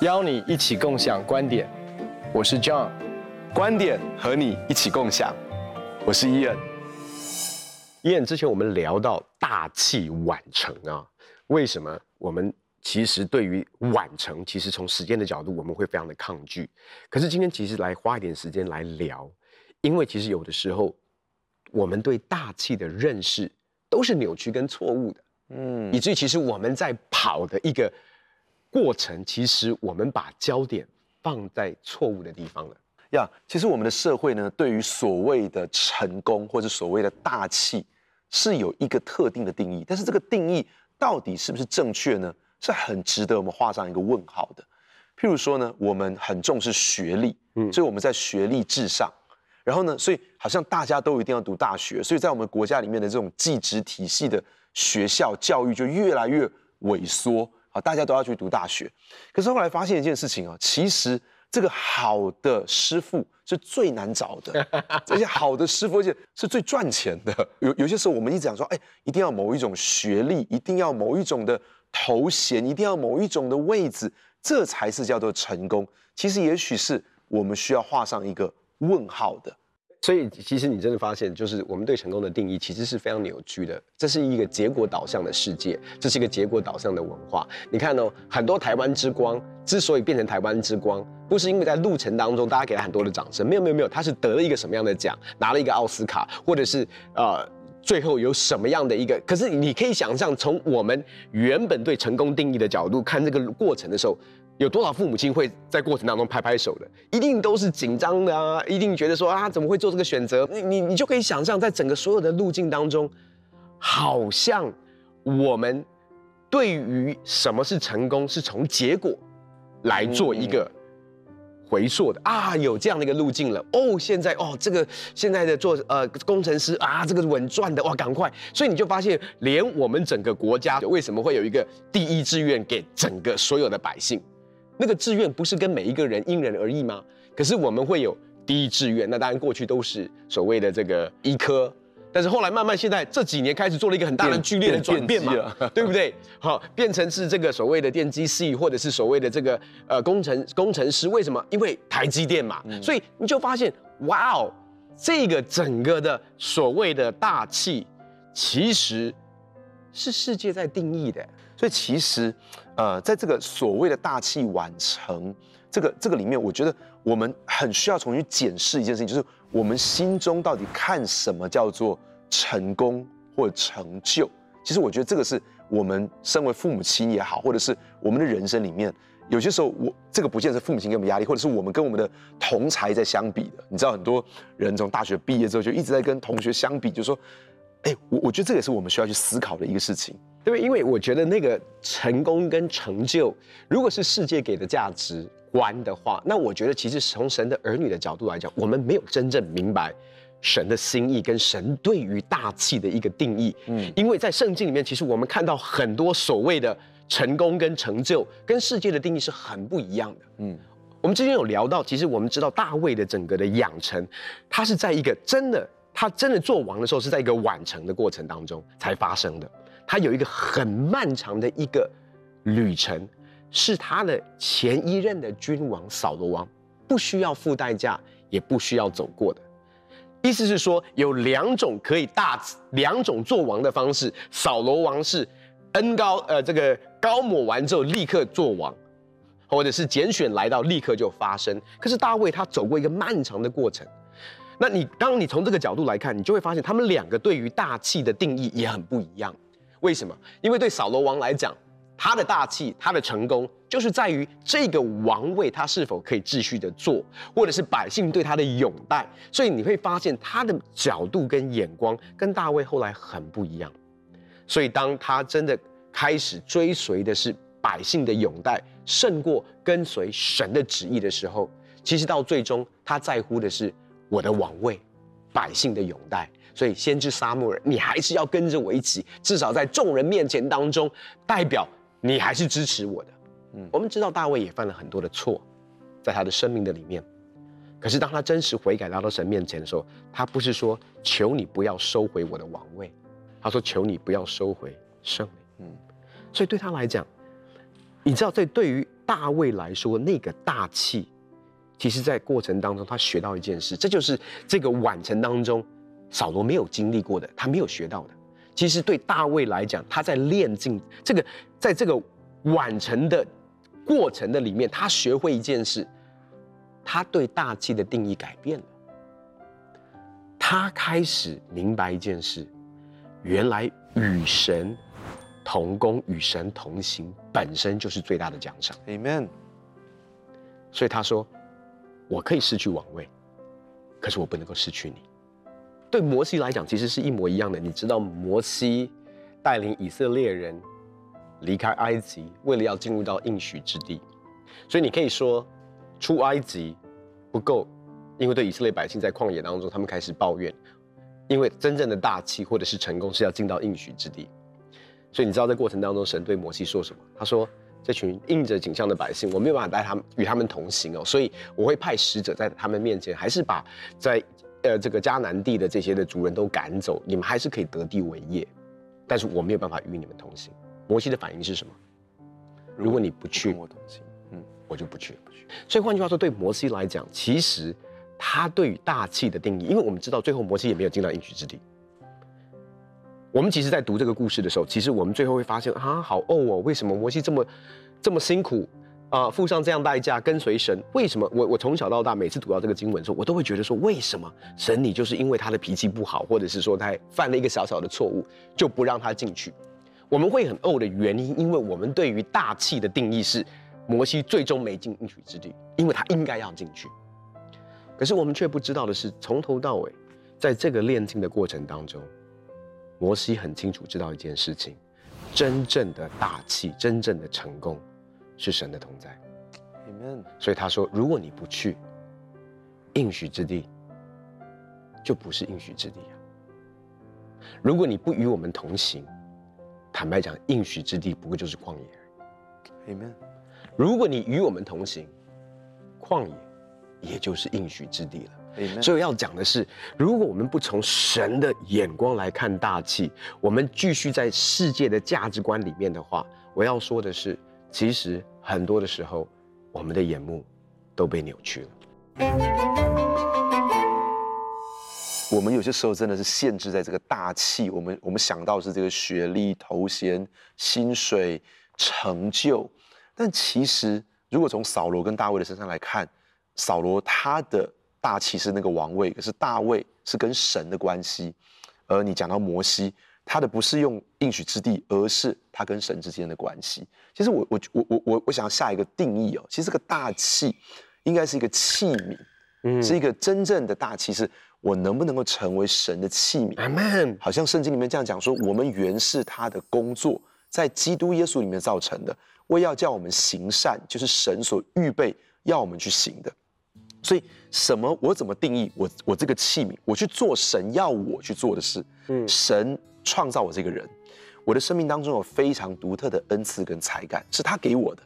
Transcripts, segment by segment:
邀你一起共享观点，我是 John，观点和你一起共享，我是 Ian。Ian，之前我们聊到大器晚成啊，为什么我们其实对于晚成，其实从时间的角度我们会非常的抗拒？可是今天其实来花一点时间来聊，因为其实有的时候我们对大气的认识都是扭曲跟错误的，嗯，以至于其实我们在跑的一个。过程其实我们把焦点放在错误的地方了呀。Yeah, 其实我们的社会呢，对于所谓的成功或者所谓的大气，是有一个特定的定义。但是这个定义到底是不是正确呢？是很值得我们画上一个问号的。譬如说呢，我们很重视学历，嗯，所以我们在学历至上。然后呢，所以好像大家都一定要读大学，所以在我们国家里面的这种技职体系的学校教育就越来越萎缩。啊，大家都要去读大学，可是后来发现一件事情啊，其实这个好的师傅是最难找的，而且好的师傅而且是最赚钱的。有有些时候我们一直讲说，哎，一定要某一种学历，一定要某一种的头衔，一定要某一种的位置，这才是叫做成功。其实也许是我们需要画上一个问号的。所以，其实你真的发现，就是我们对成功的定义其实是非常扭曲的。这是一个结果导向的世界，这是一个结果导向的文化。你看哦，很多台湾之光之所以变成台湾之光，不是因为在路程当中大家给他很多的掌声，没有没有没有，他是得了一个什么样的奖，拿了一个奥斯卡，或者是呃，最后有什么样的一个。可是你可以想象，从我们原本对成功定义的角度看这个过程的时候。有多少父母亲会在过程当中拍拍手的？一定都是紧张的啊！一定觉得说啊，怎么会做这个选择？你你你就可以想象，在整个所有的路径当中，好像我们对于什么是成功，是从结果来做一个回溯的啊。有这样的一个路径了哦。现在哦，这个现在的做呃工程师啊，这个稳赚的哇，赶快！所以你就发现，连我们整个国家为什么会有一个第一志愿给整个所有的百姓？那个志愿不是跟每一个人因人而异吗？可是我们会有第一志愿，那当然过去都是所谓的这个医科，但是后来慢慢现在这几年开始做了一个很大的剧烈的转变嘛，对不对？好，变成是这个所谓的电机系，或者是所谓的这个呃工程工程师。为什么？因为台积电嘛，所以你就发现，哇哦，这个整个的所谓的大气，其实是世界在定义的。所以其实，呃，在这个所谓的大器晚成这个这个里面，我觉得我们很需要重新检视一件事情，就是我们心中到底看什么叫做成功或成就。其实我觉得这个是我们身为父母亲也好，或者是我们的人生里面，有些时候我这个不见得是父母亲给我们压力，或者是我们跟我们的同才在相比的。你知道，很多人从大学毕业之后就一直在跟同学相比，就说，哎，我我觉得这也是我们需要去思考的一个事情。对不对，因为我觉得那个成功跟成就，如果是世界给的价值观的话，那我觉得其实从神的儿女的角度来讲，我们没有真正明白神的心意跟神对于大气的一个定义。嗯，因为在圣经里面，其实我们看到很多所谓的成功跟成就，跟世界的定义是很不一样的。嗯，我们之前有聊到，其实我们知道大卫的整个的养成，他是在一个真的，他真的做王的时候，是在一个晚成的过程当中才发生的。他有一个很漫长的一个旅程，是他的前一任的君王扫罗王不需要付代价，也不需要走过的。意思是说，有两种可以大两种做王的方式。扫罗王是恩高呃这个膏抹完之后立刻做王，或者是拣选来到立刻就发生。可是大卫他走过一个漫长的过程。那你当你从这个角度来看，你就会发现他们两个对于大器的定义也很不一样。为什么？因为对扫罗王来讲，他的大器，他的成功，就是在于这个王位他是否可以继续的做，或者是百姓对他的拥戴。所以你会发现他的角度跟眼光跟大卫后来很不一样。所以当他真的开始追随的是百姓的拥戴，胜过跟随神的旨意的时候，其实到最终他在乎的是我的王位，百姓的拥戴。所以，先知撒母耳，你还是要跟着我一起，至少在众人面前当中，代表你还是支持我的。嗯，我们知道大卫也犯了很多的错，在他的生命的里面。可是当他真实悔改来到神面前的时候，他不是说求你不要收回我的王位，他说求你不要收回圣灵。嗯，所以对他来讲，你知道，这对于大卫来说，那个大气，其实在过程当中他学到一件事，这就是这个晚程当中扫罗没有经历过的，他没有学到的。其实对大卫来讲，他在练进这个，在这个晚程的过程的里面，他学会一件事，他对大气的定义改变了。他开始明白一件事，原来与神同工、与神同行，本身就是最大的奖赏。Amen。所以他说：“我可以失去王位，可是我不能够失去你。”对摩西来讲，其实是一模一样的。你知道，摩西带领以色列人离开埃及，为了要进入到应许之地，所以你可以说出埃及不够，因为对以色列百姓在旷野当中，他们开始抱怨，因为真正的大气或者是成功是要进到应许之地。所以你知道，在过程当中，神对摩西说什么？他说：“这群印着景象的百姓，我没有办法带他们与他们同行哦，所以我会派使者在他们面前，还是把在。”呃，这个迦南地的这些的族人都赶走，你们还是可以得地为业，但是我没有办法与你们同行。摩西的反应是什么？如果你不去，我同行，嗯，我就不去，不去。所以换句话说，对摩西来讲，其实他对于大气的定义，因为我们知道最后摩西也没有进到应许之地。我们其实，在读这个故事的时候，其实我们最后会发现啊，好哦哦，为什么摩西这么这么辛苦？啊，付上这样代价跟随神，为什么？我我从小到大每次读到这个经文的时候，我都会觉得说，为什么神你就是因为他的脾气不好，或者是说他犯了一个小小的错误，就不让他进去？我们会很怄的原因，因为我们对于大气的定义是，摩西最终没进应许之地，因为他应该要进去。可是我们却不知道的是，从头到尾，在这个炼净的过程当中，摩西很清楚知道一件事情：真正的大气，真正的成功。是神的同在，Amen。所以他说：“如果你不去应许之地，就不是应许之地啊。如果你不与我们同行，坦白讲，应许之地不过就是旷野而已。Amen。如果你与我们同行，旷野也就是应许之地了。所以要讲的是，如果我们不从神的眼光来看大气，我们继续在世界的价值观里面的话，我要说的是。”其实很多的时候，我们的眼目都被扭曲了。我们有些时候真的是限制在这个大气，我们我们想到是这个学历、头衔、薪水、成就，但其实如果从扫罗跟大卫的身上来看，扫罗他的大器是那个王位，可是大卫是跟神的关系，而你讲到摩西。他的不是用应许之地，而是他跟神之间的关系。其实我我我我我我想要下一个定义哦，其实这个大器应该是一个器皿，嗯，是一个真正的大器，是我能不能够成为神的器皿？Amen。好像圣经里面这样讲说，我们原是他的工作，在基督耶稣里面造成的，为要叫我们行善，就是神所预备要我们去行的。所以什么？我怎么定义我我这个器皿？我去做神要我去做的事。嗯，神。创造我这个人，我的生命当中有非常独特的恩赐跟才干，是他给我的。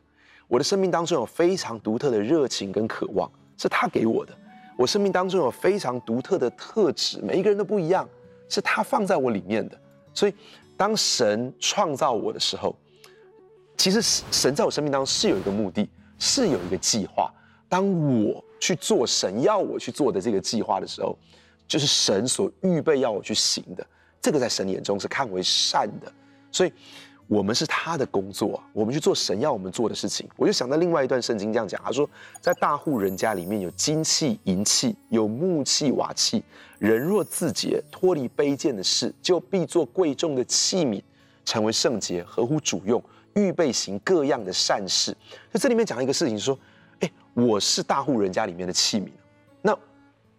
我的生命当中有非常独特的热情跟渴望，是他给我的。我生命当中有非常独特的特质，每一个人都不一样，是他放在我里面的。所以，当神创造我的时候，其实神在我生命当中是有一个目的，是有一个计划。当我去做神要我去做的这个计划的时候，就是神所预备要我去行的。这个在神眼中是看为善的，所以我们是他的工作，我们去做神要我们做的事情。我就想到另外一段圣经这样讲，他说，在大户人家里面有金器、银器，有木器、瓦器。人若自洁，脱离卑贱的事，就必做贵重的器皿，成为圣洁，合乎主用，预备行各样的善事。就这里面讲一个事情，说，我是大户人家里面的器皿，那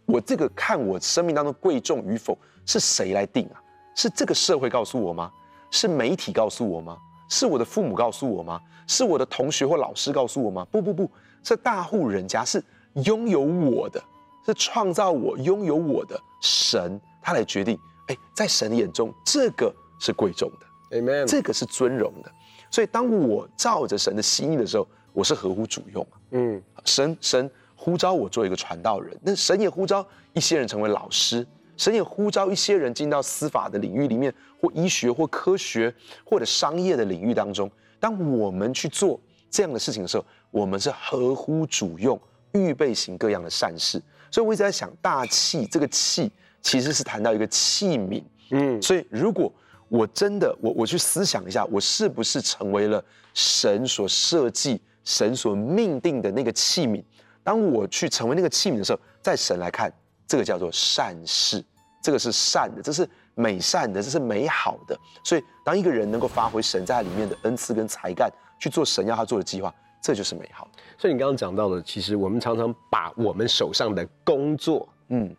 我这个看我生命当中贵重与否，是谁来定啊？是这个社会告诉我吗？是媒体告诉我吗？是我的父母告诉我吗？是我的同学或老师告诉我吗？不不不，是大户人家，是拥有我的，是创造我、拥有我的神，他来决定。哎，在神眼中，这个是贵重的，Amen。这个是尊荣的。所以，当我照着神的心意的时候，我是合乎主用。嗯，神神呼召我做一个传道人，那神也呼召一些人成为老师，神也呼召一些人进到司法的领域里面，或医学或科学或者商业的领域当中。当我们去做这样的事情的时候，我们是合乎主用，预备行各样的善事。所以我一直在想，大器这个器其实是谈到一个器皿。嗯，所以如果我真的我我去思想一下，我是不是成为了神所设计、神所命定的那个器皿？当我去成为那个器皿的时候，在神来看，这个叫做善事，这个是善的，这是美善的，这是美好的。所以，当一个人能够发挥神在里面的恩赐跟才干，去做神要他做的计划，这就是美好。所以，你刚刚讲到的，其实我们常常把我们手上的工作，嗯，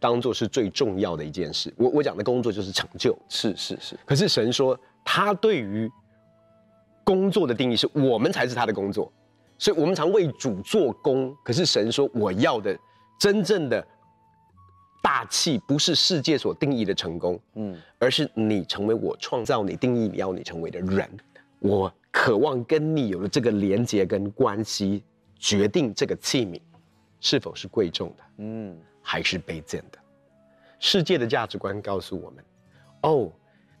当做是最重要的一件事。我我讲的工作就是成就，是是是。可是神说，他对于工作的定义是我们才是他的工作。所以，我们常为主做工，可是神说，我要的真正的大气，不是世界所定义的成功，嗯，而是你成为我创造你、定义你要你成为的人。我渴望跟你有了这个连接跟关系，决定这个器皿是否是贵重的，嗯，还是卑贱的。世界的价值观告诉我们，哦，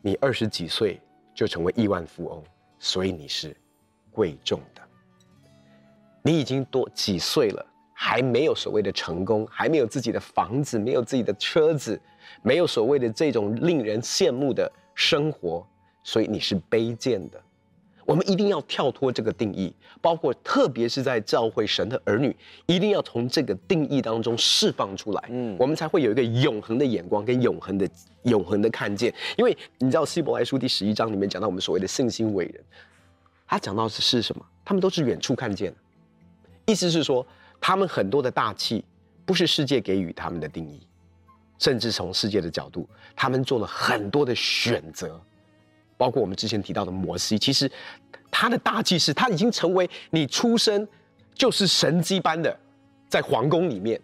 你二十几岁就成为亿万富翁，所以你是贵重的。你已经多几岁了，还没有所谓的成功，还没有自己的房子，没有自己的车子，没有所谓的这种令人羡慕的生活，所以你是卑贱的。我们一定要跳脱这个定义，包括特别是在教会神的儿女，一定要从这个定义当中释放出来，嗯，我们才会有一个永恒的眼光跟永恒的永恒的看见。因为你知道希伯来书第十一章里面讲到我们所谓的信心伟人，他讲到的是什么？他们都是远处看见的。意思是说，他们很多的大气不是世界给予他们的定义，甚至从世界的角度，他们做了很多的选择，包括我们之前提到的摩西，其实他的大器是他已经成为你出生就是神迹般的，在皇宫里面，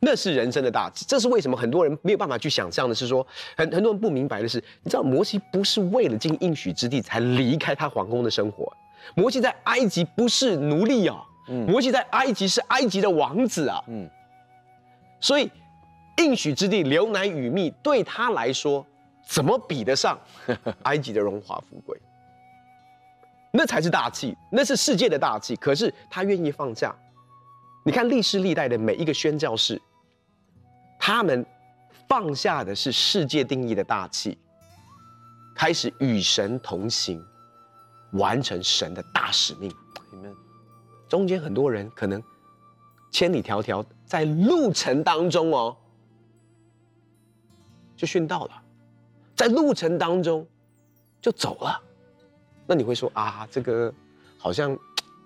那是人生的大器。这是为什么很多人没有办法去想象的，是说很很多人不明白的是，你知道摩西不是为了进应许之地才离开他皇宫的生活，摩西在埃及不是奴隶啊。摩西在埃及是埃及的王子啊，嗯，所以应许之地流奶与蜜对他来说，怎么比得上 埃及的荣华富贵？那才是大气，那是世界的大气。可是他愿意放下。你看历世历代的每一个宣教士，他们放下的是世界定义的大气，开始与神同行，完成神的大使命。中间很多人可能千里迢迢在路程当中哦，就殉道了，在路程当中就走了。那你会说啊，这个好像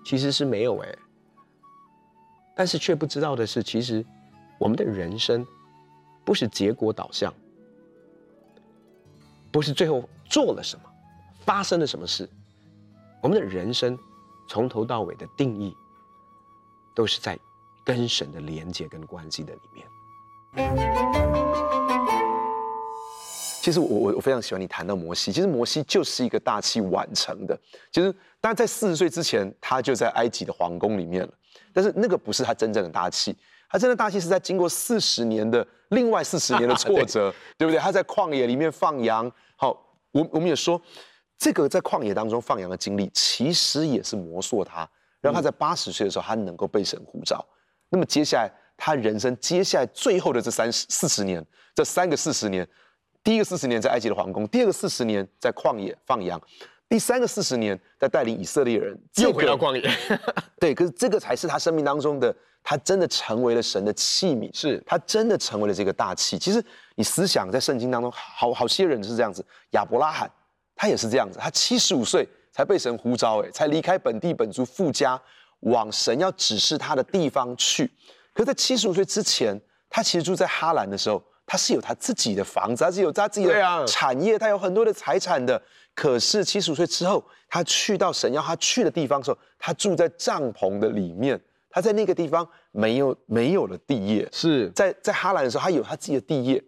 其实是没有哎，但是却不知道的是，其实我们的人生不是结果导向，不是最后做了什么，发生了什么事，我们的人生。从头到尾的定义，都是在跟神的连接跟关系的里面。其实我我我非常喜欢你谈到摩西，其实摩西就是一个大器晚成的。其实，当然在四十岁之前，他就在埃及的皇宫里面了。但是那个不是他真正的大器，他真的大器是在经过四十年的另外四十年的 挫折，对，对不对？他在旷野里面放羊。好，我我们也说。这个在旷野当中放羊的经历，其实也是磨塑他，让他在八十岁的时候，他能够被神呼召。那么接下来，他人生接下来最后的这三十四十年，这三个四十年，第一个四十年在埃及的皇宫，第二个四十年在旷野放羊，第三个四十年在带领以色列人又回到旷野。对，可是这个才是他生命当中的，他真的成为了神的器皿，是他真的成为了这个大器。其实你思想在圣经当中，好好些人是这样子，亚伯拉罕。他也是这样子，他七十五岁才被神呼召，哎，才离开本地本族富家，往神要指示他的地方去。可是在七十五岁之前，他其实住在哈兰的时候，他是有他自己的房子，他是有他自己的产业，他有很多的财产的。可是七十五岁之后，他去到神要他去的地方的时候，他住在帐篷的里面，他在那个地方没有没有了地业。是在在哈兰的时候，他有他自己的地业，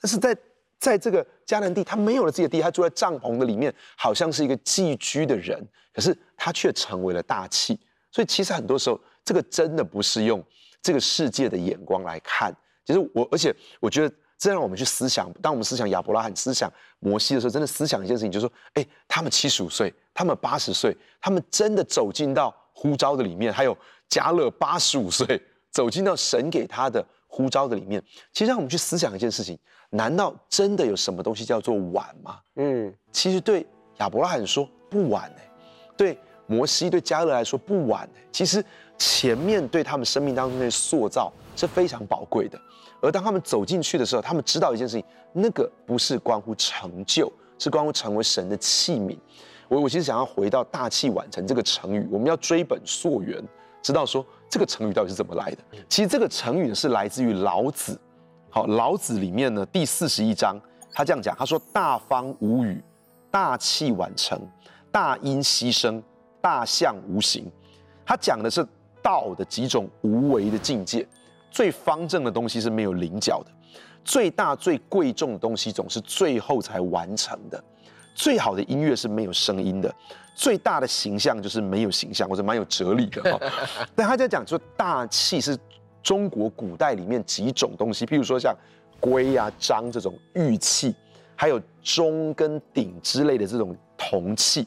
但是在。在这个迦南地，他没有了自己的地，他住在帐篷的里面，好像是一个寄居的人。可是他却成为了大器。所以其实很多时候，这个真的不是用这个世界的眼光来看。其实我，而且我觉得，这让我们去思想，当我们思想亚伯拉罕、思想摩西的时候，真的思想一件事情，就是说，哎，他们七十五岁，他们八十岁，他们真的走进到呼召的里面，还有迦勒八十五岁走进到神给他的呼召的里面。其实让我们去思想一件事情：难道真的有什么东西叫做晚吗？嗯，其实对亚伯拉罕说不晚哎，对摩西、对迦勒来说不晚哎。其实前面对他们生命当中的塑造是非常宝贵的。而当他们走进去的时候，他们知道一件事情，那个不是关乎成就，是关乎成为神的器皿。我我其实想要回到“大器晚成”这个成语，我们要追本溯源，知道说这个成语到底是怎么来的。其实这个成语是来自于老子。好，老子里面呢第四十一章，他这样讲，他说：“大方无语，大器晚成，大音希声，大象无形。”他讲的是道的几种无为的境界。最方正的东西是没有棱角的，最大最贵重的东西总是最后才完成的，最好的音乐是没有声音的，最大的形象就是没有形象，或者蛮有哲理的。但他在讲说，大气是中国古代里面几种东西，譬如说像龟啊、章这种玉器，还有钟跟鼎之类的这种铜器。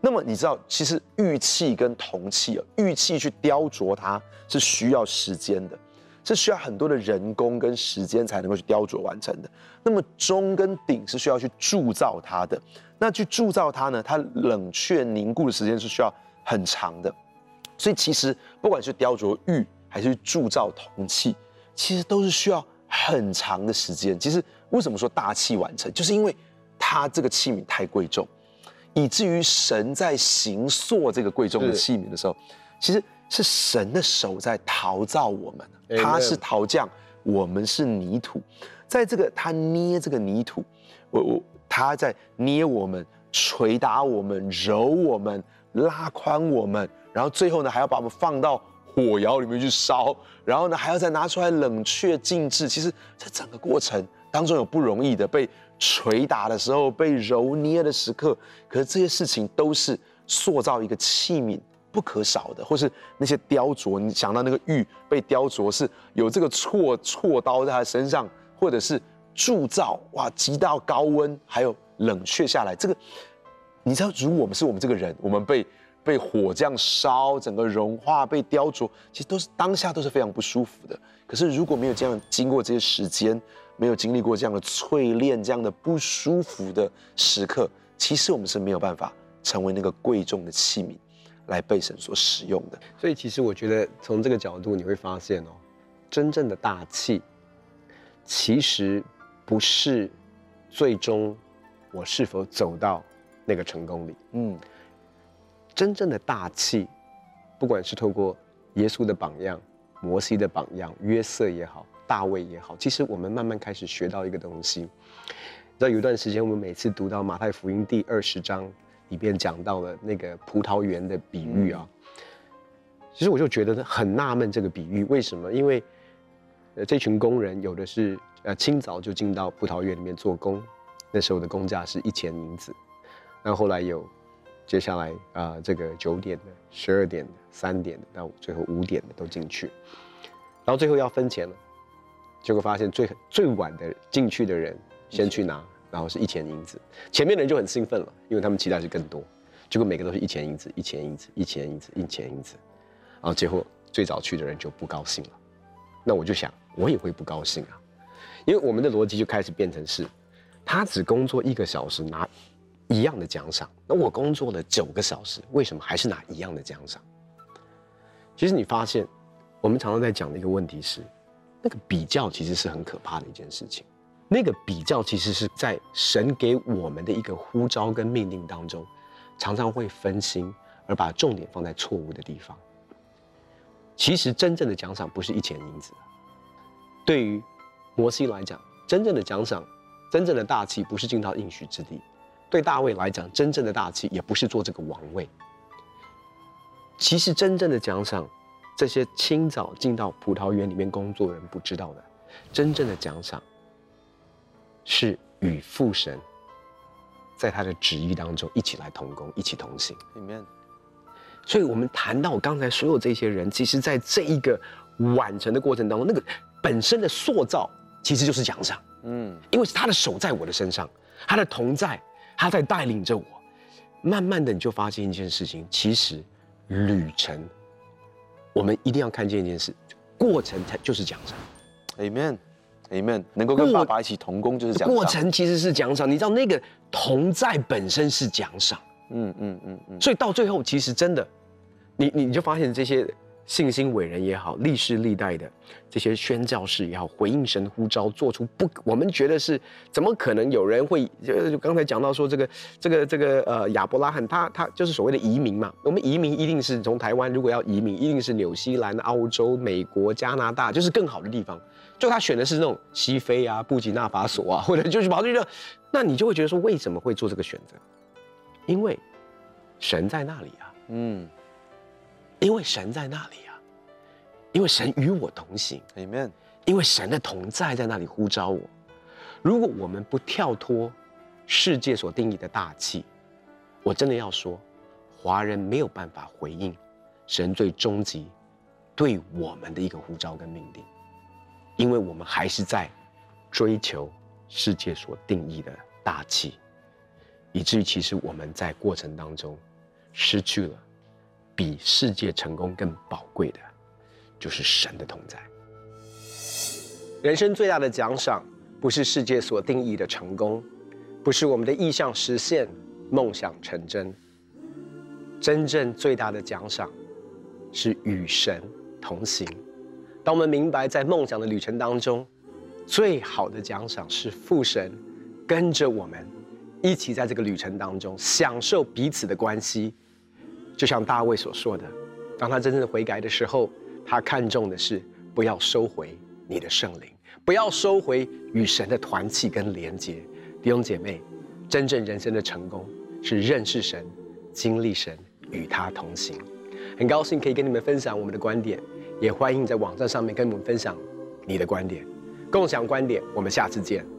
那么你知道，其实玉器跟铜器啊，玉器去雕琢它是需要时间的。是需要很多的人工跟时间才能够去雕琢完成的。那么钟跟鼎是需要去铸造它的，那去铸造它呢，它冷却凝固的时间是需要很长的。所以其实不管是雕琢玉还是铸造铜器，其实都是需要很长的时间。其实为什么说大器晚成，就是因为它这个器皿太贵重，以至于神在行塑这个贵重的器皿的时候，其实。是神的手在陶造我们，他是陶匠，我们是泥土，在这个他捏这个泥土，我我他在捏我们，捶打我们，揉我们，拉宽我们，然后最后呢还要把我们放到火窑里面去烧，然后呢还要再拿出来冷却静置。其实这整个过程当中有不容易的，被捶打的时候，被揉捏的时刻，可是这些事情都是塑造一个器皿。不可少的，或是那些雕琢，你想到那个玉被雕琢是有这个锉锉刀在他身上，或者是铸造哇，极到高温，还有冷却下来。这个你知道，如果我们是我们这个人，我们被被火这样烧，整个融化被雕琢，其实都是当下都是非常不舒服的。可是如果没有这样经过这些时间，没有经历过这样的淬炼，这样的不舒服的时刻，其实我们是没有办法成为那个贵重的器皿。来被神所使用的，所以其实我觉得从这个角度你会发现哦，真正的大气，其实不是最终我是否走到那个成功里，嗯，真正的大气，不管是透过耶稣的榜样、摩西的榜样、约瑟也好、大卫也好，其实我们慢慢开始学到一个东西，你知道有一段时间我们每次读到马太福音第二十章。里边讲到了那个葡萄园的比喻啊，其实我就觉得很纳闷，这个比喻为什么？因为，呃，这群工人有的是呃清早就进到葡萄园里面做工，那时候的工价是一钱银子，那后来有接下来啊、呃、这个九点的、十二点的、三点的到最后五点的都进去，然后最后要分钱了，结果发现最最晚的进去的人先去拿。然后是一钱银子，前面的人就很兴奋了，因为他们期待是更多，结果每个都是一钱银子，一钱银子，一钱银子，一钱银子，然后结果最早去的人就不高兴了。那我就想，我也会不高兴啊，因为我们的逻辑就开始变成是，他只工作一个小时拿一样的奖赏，那我工作了九个小时，为什么还是拿一样的奖赏？其实你发现，我们常常在讲的一个问题是，那个比较其实是很可怕的一件事情。那个比较其实是在神给我们的一个呼召跟命令当中，常常会分心，而把重点放在错误的地方。其实真正的奖赏不是一钱银子。对于摩西来讲，真正的奖赏，真正的大气不是进到应许之地；对大卫来讲，真正的大气也不是做这个王位。其实真正的奖赏，这些清早进到葡萄园里面工作的人不知道的，真正的奖赏。是与父神在他的旨意当中一起来同工，一起同行。里面，所以我们谈到刚才所有这些人，其实在这一个完成的过程当中，那个本身的塑造其实就是奖赏。嗯，因为是他的手在我的身上，他的同在，他在带领着我。慢慢的，你就发现一件事情，其实旅程，我们一定要看见一件事，过程才就是奖赏。Amen，Amen，能够跟爸爸一起同工就是奖赏。过程其实是奖赏，你知道那个同在本身是奖赏。嗯嗯嗯嗯。所以到最后，其实真的，你你就发现这些。信心伟人也好，历世历代的这些宣教士也好，回应神呼召，做出不，我们觉得是怎么可能有人会？就就刚才讲到说这个这个这个呃亚伯拉罕，他他就是所谓的移民嘛。我们移民一定是从台湾，如果要移民，一定是纽西兰、澳洲、美国、加拿大，就是更好的地方。就他选的是那种西非啊、布吉纳法索啊，或者就是跑去这，那你就会觉得说，为什么会做这个选择？因为神在那里啊。嗯。因为神在那里啊，因为神与我同行，Amen。因为神的同在在那里呼召我。如果我们不跳脱世界所定义的大气，我真的要说，华人没有办法回应神最终极对我们的一个呼召跟命令，因为我们还是在追求世界所定义的大气，以至于其实我们在过程当中失去了。比世界成功更宝贵的，就是神的同在。人生最大的奖赏，不是世界所定义的成功，不是我们的意向实现、梦想成真。真正最大的奖赏，是与神同行。当我们明白，在梦想的旅程当中，最好的奖赏是父神跟着我们，一起在这个旅程当中享受彼此的关系。就像大卫所说的，当他真正悔改的时候，他看重的是不要收回你的圣灵，不要收回与神的团契跟连接。弟兄姐妹，真正人生的成功是认识神、经历神、与他同行。很高兴可以跟你们分享我们的观点，也欢迎在网站上面跟我们分享你的观点，共享观点。我们下次见。